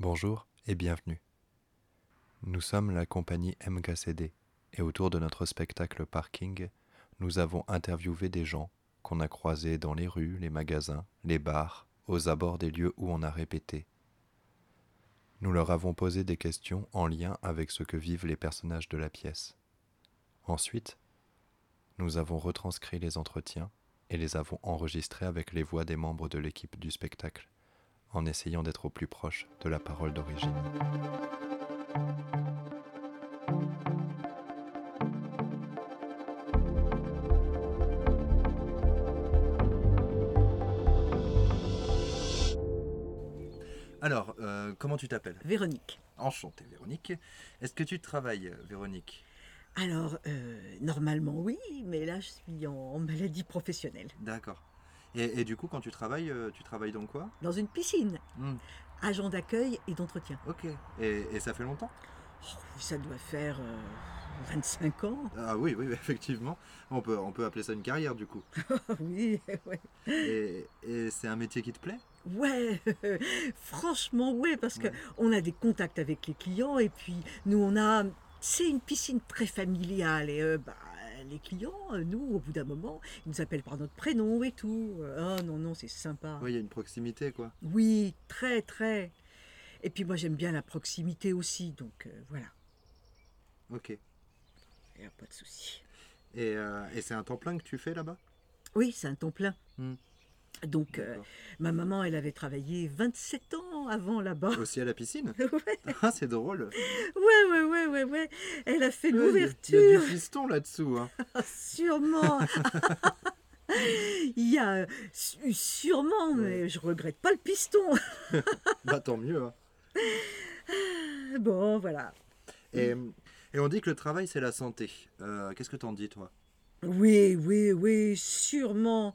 Bonjour et bienvenue. Nous sommes la compagnie MKCD et autour de notre spectacle Parking, nous avons interviewé des gens qu'on a croisés dans les rues, les magasins, les bars, aux abords des lieux où on a répété. Nous leur avons posé des questions en lien avec ce que vivent les personnages de la pièce. Ensuite, nous avons retranscrit les entretiens et les avons enregistrés avec les voix des membres de l'équipe du spectacle, en essayant d'être au plus proche de la parole d'origine. Alors, euh, comment tu t'appelles? Véronique. Enchanté, Véronique. Est-ce que tu travailles, euh, Véronique? Alors, euh, normalement oui, mais là je suis en maladie professionnelle. D'accord. Et, et du coup, quand tu travailles, euh, tu travailles dans quoi? Dans une piscine, Hmm, agent d'accueil et d'entretien. Ok. Et, et ça fait longtemps? Oh, ça doit faire euh, 25 ans. Ah oui, oui, effectivement. On peut, on peut appeler ça une carrière, du coup. oui, ouais. Et, et c'est un métier qui te plaît? Ouais, franchement, ouais, parce Ouais. qu'on a des contacts avec les clients et puis nous, on a. C'est une piscine très familiale et euh, bah, les clients, euh, nous, au bout d'un moment, ils nous appellent par notre prénom et tout. Euh, Oh non, non, c'est sympa. Oui, il y a une proximité, quoi. Oui, très, très. Et puis moi, j'aime bien la proximité aussi, donc euh, voilà, Ok. il n'y a pas de souci. Et, euh, et c'est un temps plein que tu fais là-bas? Oui, c'est un temps plein. Hmm. Donc, euh, ma maman, elle avait travaillé 27 ans avant là-bas. Aussi à la piscine ouais, Ah, c'est drôle. ouais, ouais, ouais, ouais, ouais. Elle a fait Ouais, Il y a- l'ouverture, du fiston là-dessous. Hein. sûrement. Il y a sûrement, mais je regrette pas le piston. bah tant mieux. hein. Bon, voilà. Et, et on dit que le travail, c'est la santé. Euh, Qu'est-ce que t'en dis, toi? Oui, oui, oui, sûrement.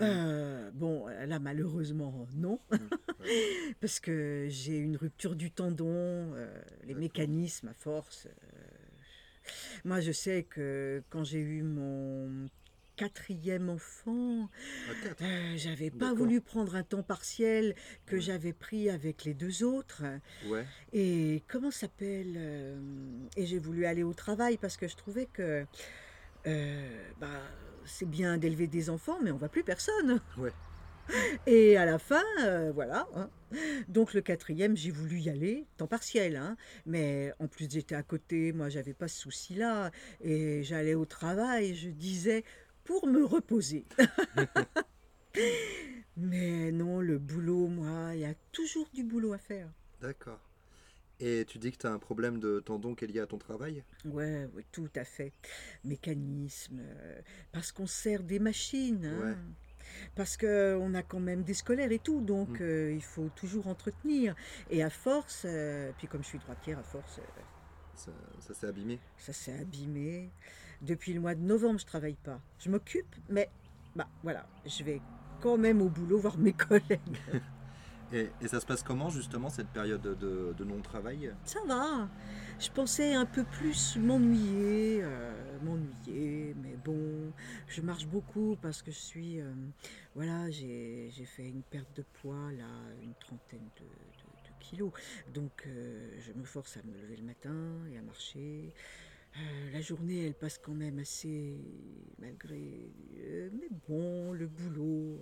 Euh, bon, là, malheureusement, non. Parce que j'ai une rupture du tendon, euh, les mécanismes à force. euh. Moi, je sais que quand j'ai eu mon quatrième enfant, quatre. euh, j'avais pas voulu prendre un temps partiel que Ouais. j'avais pris avec les deux autres. Ouais. Et comment s'appelle Et j'ai voulu aller au travail parce que je trouvais que euh, bah, c'est bien d'élever des enfants, mais on voit plus personne. Ouais. Et à la fin, euh, voilà. hein. Donc le quatrième, j'ai voulu y aller, temps partiel. hein. Mais en plus, j'étais à côté, moi, j'avais pas ce souci-là. Et j'allais au travail, je disais, pour me reposer. Mais non, le boulot, moi, il y a toujours du boulot à faire. D'accord. Et tu dis que tu as un problème de tendon qui est lié à ton travail? Ouais, ouais, tout à fait. Mécanisme, euh, parce qu'on sert des machines, hein. Parce qu'on a quand même des scolaires et tout, donc Mm. euh, il faut toujours entretenir. Et à force, euh, puis comme je suis droitière, à force, euh, Ça, ça s'est abîmé ça s'est abîmé. Depuis le mois de novembre, je travaille pas. Je m'occupe, mais bah voilà, je vais quand même au boulot voir mes collègues. et, et ça se passe comment, justement, cette période de, de non-travail? Ça va. Je pensais un peu plus m'ennuyer, euh, m'ennuyer, mais bon, je marche beaucoup parce que je suis, euh, voilà, j'ai fait une perte de poids là, une trentaine de, de- de kilos, donc euh, je me force à me lever le matin et à marcher. Euh, la journée, elle passe quand même assez, malgré, mais bon, le boulot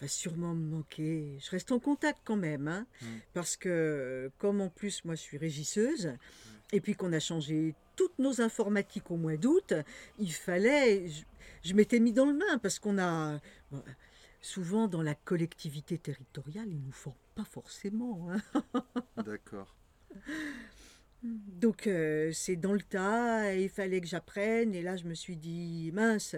va sûrement me manquer. Je reste en contact quand même, hein. Mm. Parce que, comme en plus, moi, je suis régisseuse, et puis qu'on a changé toutes nos informatiques au mois d'août, il fallait. Je, je m'étais mis dans le bain, parce qu'on a. souvent, dans la collectivité territoriale, ils nous forment pas forcément. hein. D'accord. Donc, euh, c'est dans le tas, et il fallait que j'apprenne, et là, je me suis dit, mince,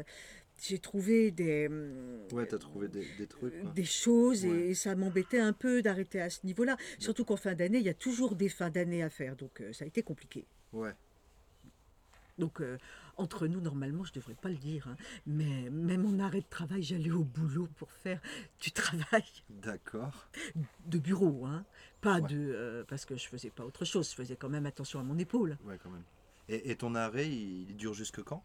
j'ai trouvé des. hum, Ouais, t'as trouvé des, des trucs. quoi. des choses Ouais. et ça m'embêtait un peu d'arrêter à ce niveau-là. Surtout qu'en fin d'année, il y a toujours des fins d'année à faire, donc euh, ça a été compliqué. Ouais. Donc euh, entre nous, normalement, je ne devrais pas le dire, hein, mais même en arrêt de travail, j'allais au boulot pour faire du travail D'accord. de bureau, hein, pas Ouais. de euh, parce que je faisais pas autre chose, je faisais quand même attention à mon épaule. Ouais, quand même. Et, et ton arrêt, il, il dure jusque quand?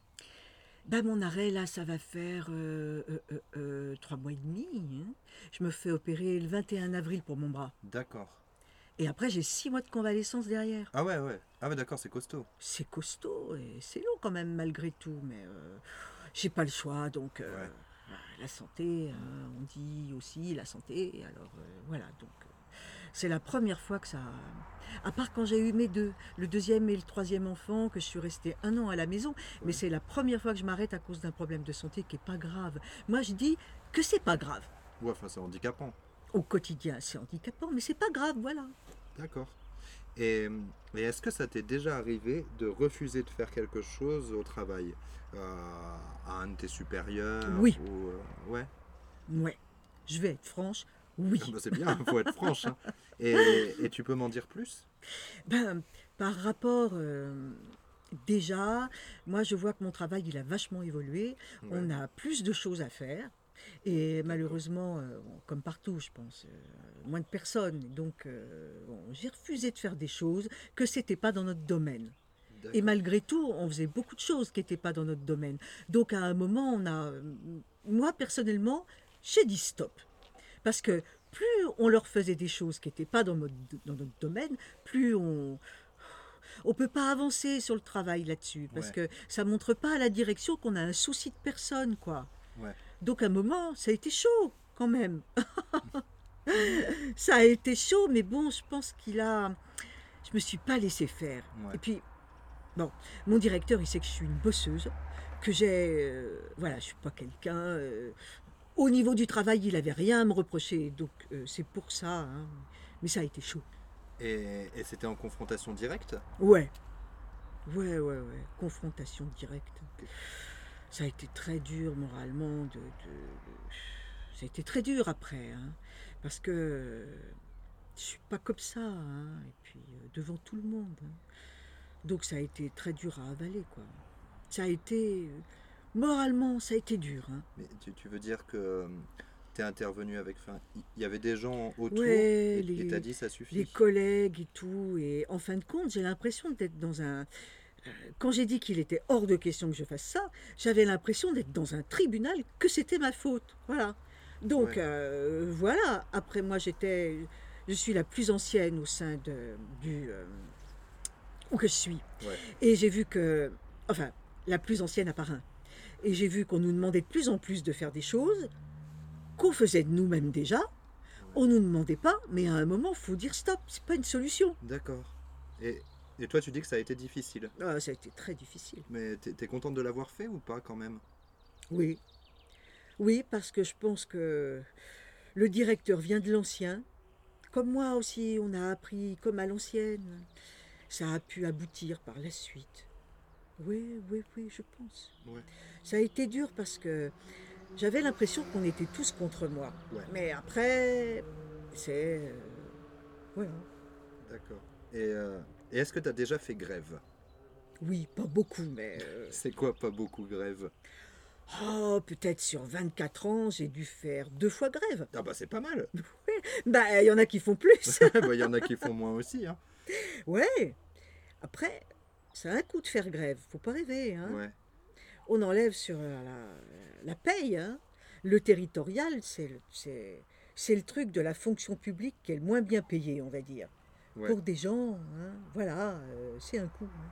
Bah, mon arrêt, là, ça va faire euh, euh, euh, trois mois et demi. hein. Je me fais opérer le 21 avril pour mon bras. D'accord. Et après, j'ai six mois de convalescence derrière. Ah ouais, ouais. Ah ouais, d'accord, c'est costaud. C'est costaud et c'est long quand même malgré tout, mais euh, j'ai pas le choix. Donc, euh, Ouais. la santé, hein, on dit aussi la santé. Alors euh, voilà, donc euh, c'est la première fois que ça. À part quand j'ai eu mes deux, le deuxième et le troisième enfant, que je suis restée un an à la maison, mais c'est la première fois que je m'arrête à cause d'un problème de santé qui est pas grave. Moi, je dis que c'est pas grave. Ouais, enfin, c'est handicapant. Au quotidien, c'est handicapant, mais c'est pas grave, voilà. D'accord. Et, et est-ce que ça t'est déjà arrivé de refuser de faire quelque chose au travail Euh, À un de tes supérieurs Oui. ou, euh, Ouais? Ouais. Je vais être franche, oui. Ah bah, c'est bien, faut être franche. hein. Et, et tu peux m'en dire plus? Ben, par rapport, euh, déjà, moi je vois que mon travail il a vachement évolué. On a plus de choses à faire. Et malheureusement, euh, comme partout, je pense, euh, moins de personnes. Donc, euh, bon, j'ai refusé de faire des choses que c'était pas dans notre domaine. Et malgré tout, on faisait beaucoup de choses qui n'étaient pas dans notre domaine. Donc, à un moment, on a, moi personnellement, j'ai dit stop. Parce que plus on leur faisait des choses qui n'étaient pas dans notre, dans notre domaine, plus on on peut pas avancer sur le travail là-dessus parce Ouais. que ça montre pas à la direction qu'on a un souci de personne quoi. Ouais. Donc à un moment, ça a été chaud quand même. ça a été chaud, mais bon, je pense qu'il a. Je me suis pas laissé faire. Ouais. Et puis, bon, mon directeur, il sait que je suis une bosseuse, que j'ai. euh, voilà, je suis pas quelqu'un. euh, au niveau du travail, il avait rien à me reprocher, donc euh, c'est pour ça. hein. Mais ça a été chaud. Et, et c'était en confrontation directe? Ouais. Ouais, ouais, ouais. Confrontation directe. Ça a été très dur moralement. De, de- Ça a été très dur après. hein, parce que je suis pas comme ça. hein, et puis euh, devant tout le monde. Donc ça a été très dur à avaler, quoi. Ça a été. euh, Moralement, ça a été dur. hein. Mais tu, tu veux dire que tu es intervenu avec. Il y avait des gens autour Ouais, et les- et t'as dit ça suffit les collègues et tout. Et en fin de compte, j'ai l'impression d'être dans un. euh, Quand j'ai dit qu'il était hors de question que je fasse ça, j'avais l'impression d'être dans un tribunal, que c'était ma faute. Voilà. Donc, Ouais. euh, voilà. Après, moi, j'étais. Je suis la plus ancienne au sein de, du. euh, où que je suis. Ouais. Et j'ai vu que. Enfin, la plus ancienne à part un. Et j'ai vu qu'on nous demandait de plus en plus de faire des choses qu'on faisait de nous-mêmes déjà. On nous demandait pas, mais à un moment, faut dire stop, c'est pas une solution. D'accord. Et, et toi, tu dis que ça a été difficile. Ah, ça a été très difficile. Mais t'es es contente de l'avoir fait ou pas quand même? Oui. Oui, parce que je pense que le directeur vient de l'ancien. Comme moi aussi, on a appris comme à l'ancienne. Ça a pu aboutir par la suite. Oui, oui, oui, je pense. Ouais. Ça a été dur parce que j'avais l'impression qu'on était tous contre moi. Ouais. Mais après, c'est... euh, voilà. D'accord. Et, euh, et est-ce que tu as déjà fait grève? Oui, pas beaucoup, mais... euh, C'est quoi pas beaucoup grève? Oh, peut-être sur 24 ans, j'ai dû faire deux fois grève. Ah bah c'est pas mal. Bah, il y en a qui font plus. Bah, Il y en a qui font moins aussi. Hein. ouais. Après, ça a un coût de faire grève, faut pas rêver. Hein. Ouais. On enlève sur la, la paye. Hein. Le territorial, c'est le, le truc de la fonction publique qui est le moins bien payé, on va dire. Ouais. Pour des gens, hein, voilà, euh, c'est un coût. hein.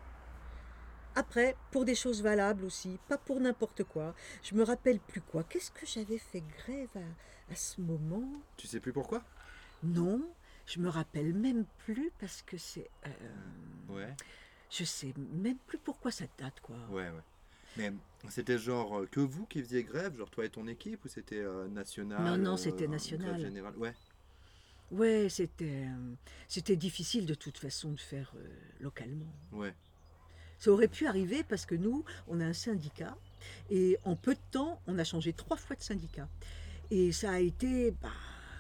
Après, pour des choses valables aussi, pas pour n'importe quoi. Je me rappelle plus quoi. Qu'est-ce que j'avais fait grève à, à ce moment? Tu sais plus pourquoi? Non, je me rappelle même plus parce que c'est. euh, Ouais. Je sais même plus pourquoi ça date, quoi. Ouais, ouais. Mais c'était genre euh, que vous qui faisiez grève, genre toi et ton équipe, ou c'était euh, national Non, non, euh, c'était grève national. générale? Ouais. Ouais, c'était, euh, c'était difficile de toute façon de faire euh, localement. Ouais. Ça aurait pu arriver parce que nous, on a un syndicat et en peu de temps, on a changé trois fois de syndicat. Et ça a été, bah,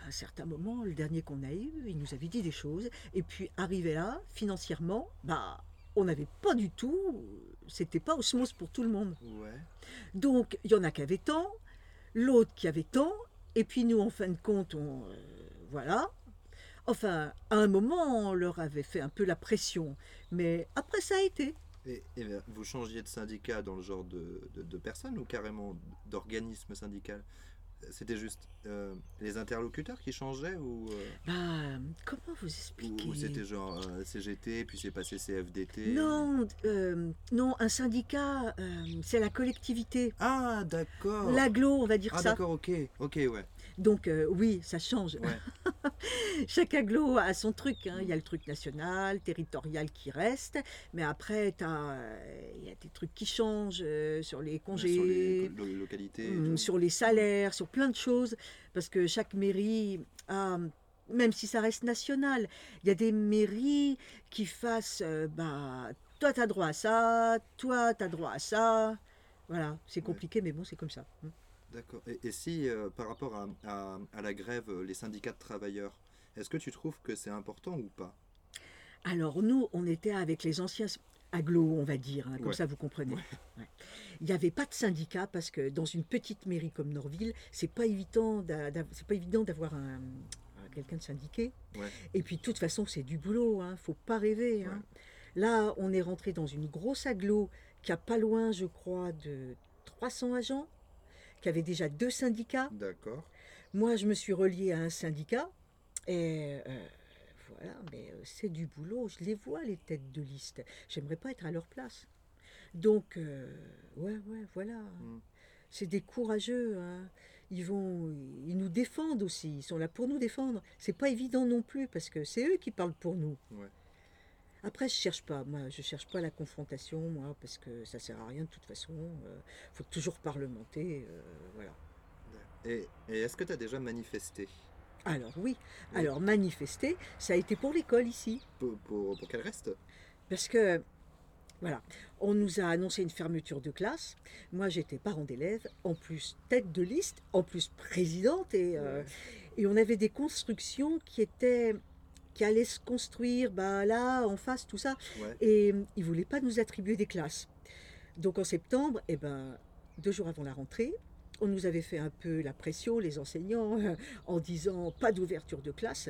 à un certain moment, le dernier qu'on a eu, il nous avait dit des choses. Et puis, arrivé là, financièrement, bah, on n'avait pas du tout, c'était pas osmose pour tout le monde. Ouais. Donc, il y en a qui avaient tant, l'autre qui avait tant, et puis nous, en fin de compte, on, euh, voilà. Enfin, à un moment, on leur avait fait un peu la pression, mais après, ça a été. Et, et, vous changiez de syndicat dans le genre de, de, de personnes ou carrément d'organisme syndical? C'était juste euh, les interlocuteurs qui changeaient ou, euh, Bah, comment vous ou, expliquer? ou c'était genre euh, CGT, puis c'est passé CFDT Non, non, un syndicat, c'est la collectivité. Ah, d'accord. L'aglo, on va dire Ah, ça. d'accord, ok. Ok, ouais. Donc euh, oui, ça change. ouais. Chaque aglo a son truc. hein. Il y a le truc national, territorial qui reste, mais après, t'as, euh, il y a des trucs qui changent euh, sur les congés, Sur les localités. tout. sur les salaires, sur plein de choses, parce que chaque mairie a, même si ça reste national, il y a des mairies qui fassent, bah, toi tu as droit à ça, toi tu as droit à ça. Voilà, c'est Ouais. compliqué, mais bon, c'est comme ça. D'accord. Et, et si, euh, par rapport à, à- à la grève, euh, les syndicats de travailleurs, est-ce que tu trouves que c'est important ou pas? Alors nous, on était avec les anciens agglos, on va dire, hein, comme Ouais. ça vous comprenez. Ouais. Il n'y avait pas de syndicat parce que dans une petite mairie comme Norville, c'est pas évident d'avoir un, un- quelqu'un de syndiqué. Ouais. Et puis de toute façon, c'est du boulot, hein, faut pas rêver. hein. Là, on est rentré dans une grosse agglo qui a pas loin, je crois, de 300 agents, qui avait déjà deux syndicats. D'accord. Moi, je me suis reliée à un syndicat et euh, voilà, mais euh, c'est du boulot. Je les vois, les têtes de liste. J'aimerais pas être à leur place. Donc, euh, ouais, ouais, voilà. Mm. C'est des courageux. hein. Ils vont, ils nous défendent aussi. Ils sont là pour nous défendre. C'est pas évident non plus parce que c'est eux qui parlent pour nous. Ouais. Après, je cherche pas. Moi, je cherche pas la confrontation, moi, parce que ça sert à rien de toute façon. Euh, faut toujours parlementer, euh, voilà. Et, et est-ce que tu as déjà manifesté? Alors oui, Oui. alors manifester, ça a été pour l'école ici. pour, pour, pour qu'elle reste? Parce que, voilà, on nous a annoncé une fermeture de classe. Moi, j'étais parent d'élèves, en plus tête de liste, en plus présidente, et, euh, Ouais. et on avait des constructions qui étaient qui allaient se construire bah, là, en face, tout ça. Ouais. Et euh, ils ne voulaient pas nous attribuer des classes. Donc en septembre, eh ben, deux jours avant la rentrée, on nous avait fait un peu la pression, les enseignants, en disant pas d'ouverture de classe.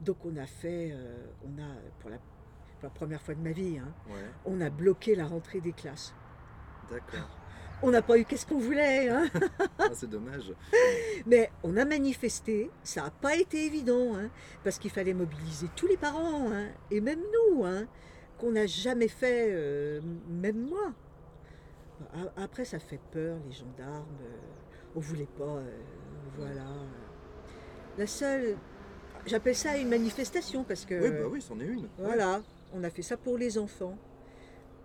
Donc on a fait, euh, on a, pour la, pour la première fois de ma vie, hein, Ouais. on a bloqué la rentrée des classes. D'accord. On n'a pas eu qu'est-ce qu'on voulait, hein. Ah, c'est dommage. mais on a manifesté, ça n'a pas été évident, hein, parce qu'il fallait mobiliser tous les parents, hein, et même nous, hein, qu'on n'a jamais fait, euh, même moi. Après, ça fait peur, les gendarmes, euh, on voulait pas, euh, voilà. La seule, j'appelle ça une manifestation, parce que... Oui, bah oui, c'en est une. Voilà, on a fait ça pour les enfants.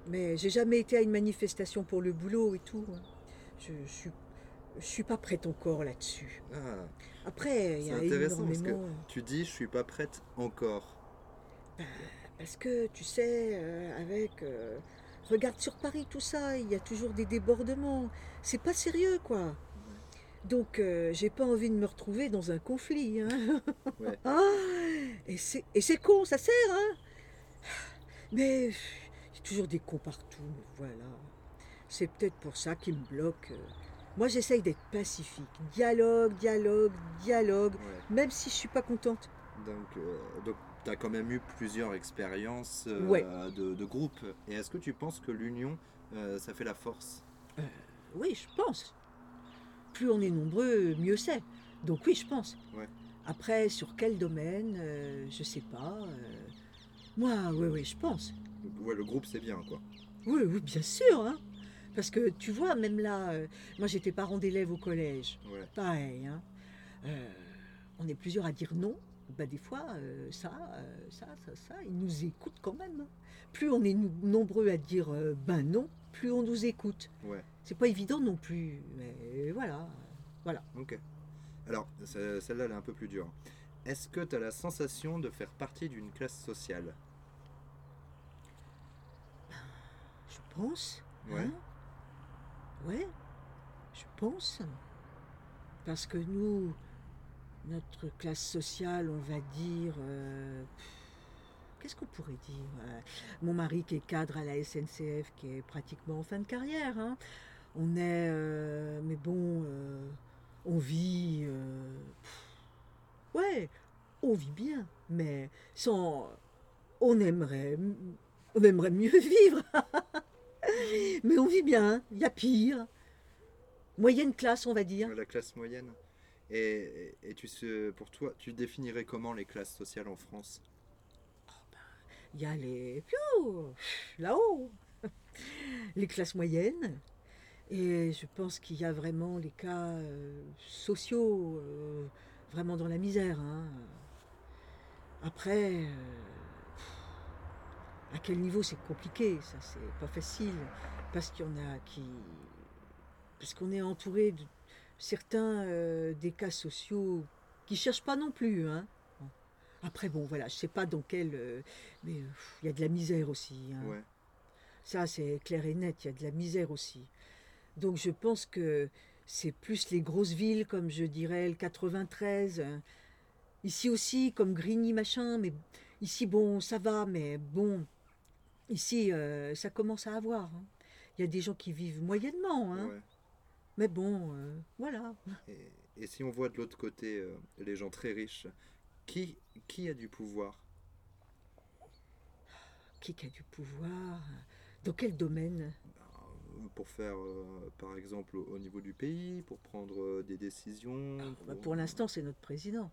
Mais j'ai jamais été à une manifestation pour le boulot et tout. hein. Je, je suis, je suis pas prête encore là-dessus. Ah, Après, il y a intéressant parce que énormément. tu dis je suis pas prête encore. Parce que tu sais, euh, avec. euh, regarde sur Paris, tout ça, il y a toujours des débordements. C'est pas sérieux, quoi. Donc, euh, j'ai pas envie de me retrouver dans un conflit. hein. Ouais. Ah, et c'est con, ça sert, hein. Mais toujours des cons partout, mais voilà. C'est peut-être pour ça qu'ils me bloquent. Moi, j'essaye d'être pacifique. Dialogue, dialogue, dialogue, Ouais. même si je suis pas contente. Donc, euh, donc tu as quand même eu plusieurs expériences euh, Ouais. de, de groupe. Et est-ce que tu penses que l'union, euh, ça fait la force? Oui, je pense. Plus on est nombreux, mieux c'est. Donc oui, je pense. Ouais. Après, sur quel domaine, euh, je sais pas. euh, Moi, oui, oui, je pense. Donc, Ouais, le groupe c'est bien quoi. Oui, oui, bien sûr. hein. Parce que tu vois, même là, euh, moi j'étais parent d'élèves au collège. Ouais. Pareil. hein. Euh, on est plusieurs à dire non. Bah, des fois, euh, ça, ça, ça, ça, ils nous écoutent quand même. hein. Plus on est nombreux à dire ben non, plus on nous écoute. Ouais. C'est pas évident non plus. Mais voilà. Ok. Alors, ce- celle-là, elle est un peu plus dure. Est-ce que tu as la sensation de faire partie d'une classe sociale Je pense. Ouais. hein. Ouais, je pense. Parce que nous, notre classe sociale, on va dire. euh, Qu'est-ce qu'on pourrait dire euh, Mon mari qui est cadre à la SNCF, qui est pratiquement en fin de carrière. hein. On est. euh, mais bon, on vit. pff, ouais, on vit bien, mais sans. On aimerait. On aimerait mieux vivre. Mais on vit bien, il y a pire. Moyenne classe, on va dire. La classe moyenne Et, et, tu sais, pour toi, tu définirais comment les classes sociales en France? Il y a les... Là-haut Les classes moyennes. Et je pense qu'il y a vraiment les cas euh, sociaux, euh, vraiment dans la misère. hein. Après, euh, à quel niveau c'est compliqué, ça c'est pas facile, parce qu'il y en a qui... Parce qu'on est entouré de certains euh, des cas sociaux qui cherchent pas non plus. Hein. Après, bon, voilà, je sais pas dans quel... euh, mais euh, il y a de la misère aussi. hein. Ouais. Ça, c'est clair et net, il y a de la misère aussi. Donc je pense que c'est plus les grosses villes, comme je dirais le 93. hein. Ici aussi, comme Grigny, machin, mais ici, bon, ça va, mais bon, ici, euh, ça commence à avoir. hein. Il y a des gens qui vivent moyennement, hein. ouais. mais bon, euh, voilà. Et, et si on voit de l'autre côté euh, les gens très riches, qui, qui a du pouvoir? Qui a du pouvoir? Dans quel domaine? Pour faire, euh, par exemple, au, au niveau du pays, pour prendre euh, des décisions Bah, Pour l'instant, c'est notre président.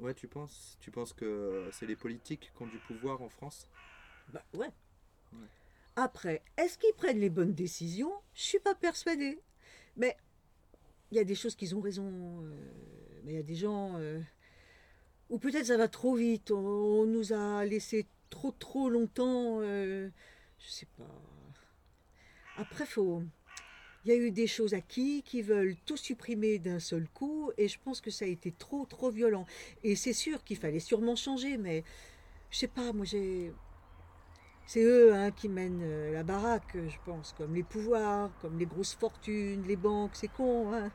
Ouais, tu penses? Tu penses que c'est les politiques qui ont du pouvoir en France? Bah ouais. Après, est-ce qu'ils prennent les bonnes décisions? Je suis pas persuadée. Mais il y a des choses qu'ils ont raison. euh, mais il y a des gens euh, où peut-être ça va trop vite. On, nous a laissé trop trop longtemps. euh, je sais pas. Après, faut. Il y a eu des choses acquis qui veulent tout supprimer d'un seul coup, et je pense que ça a été trop trop violent. Et c'est sûr qu'il fallait sûrement changer, mais je sais pas, moi j'ai. C'est eux hein, qui mènent euh, la baraque, je pense, comme les pouvoirs, comme les grosses fortunes, les banques, c'est con. Hein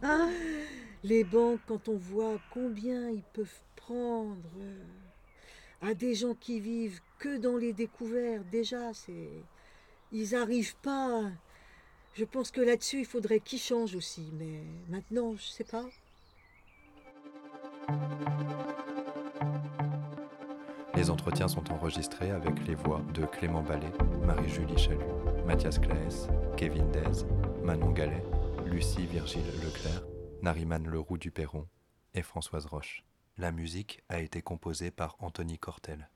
les banques, quand on voit combien ils peuvent prendre euh, à des gens qui vivent que dans les découvertes, déjà, c'est. Ils n'arrivent pas. Je pense que là-dessus, il faudrait qu'ils changent aussi, mais maintenant, je sais pas. Les entretiens sont enregistrés avec les voix de Clément Ballet, Marie-Julie Chalut, Mathias Claes, Kevin Dez, Manon Gallet, Lucie Virgile Leclerc, Nariman Leroux du Perron et Françoise Roche. La musique a été composée par Anthony Cortel.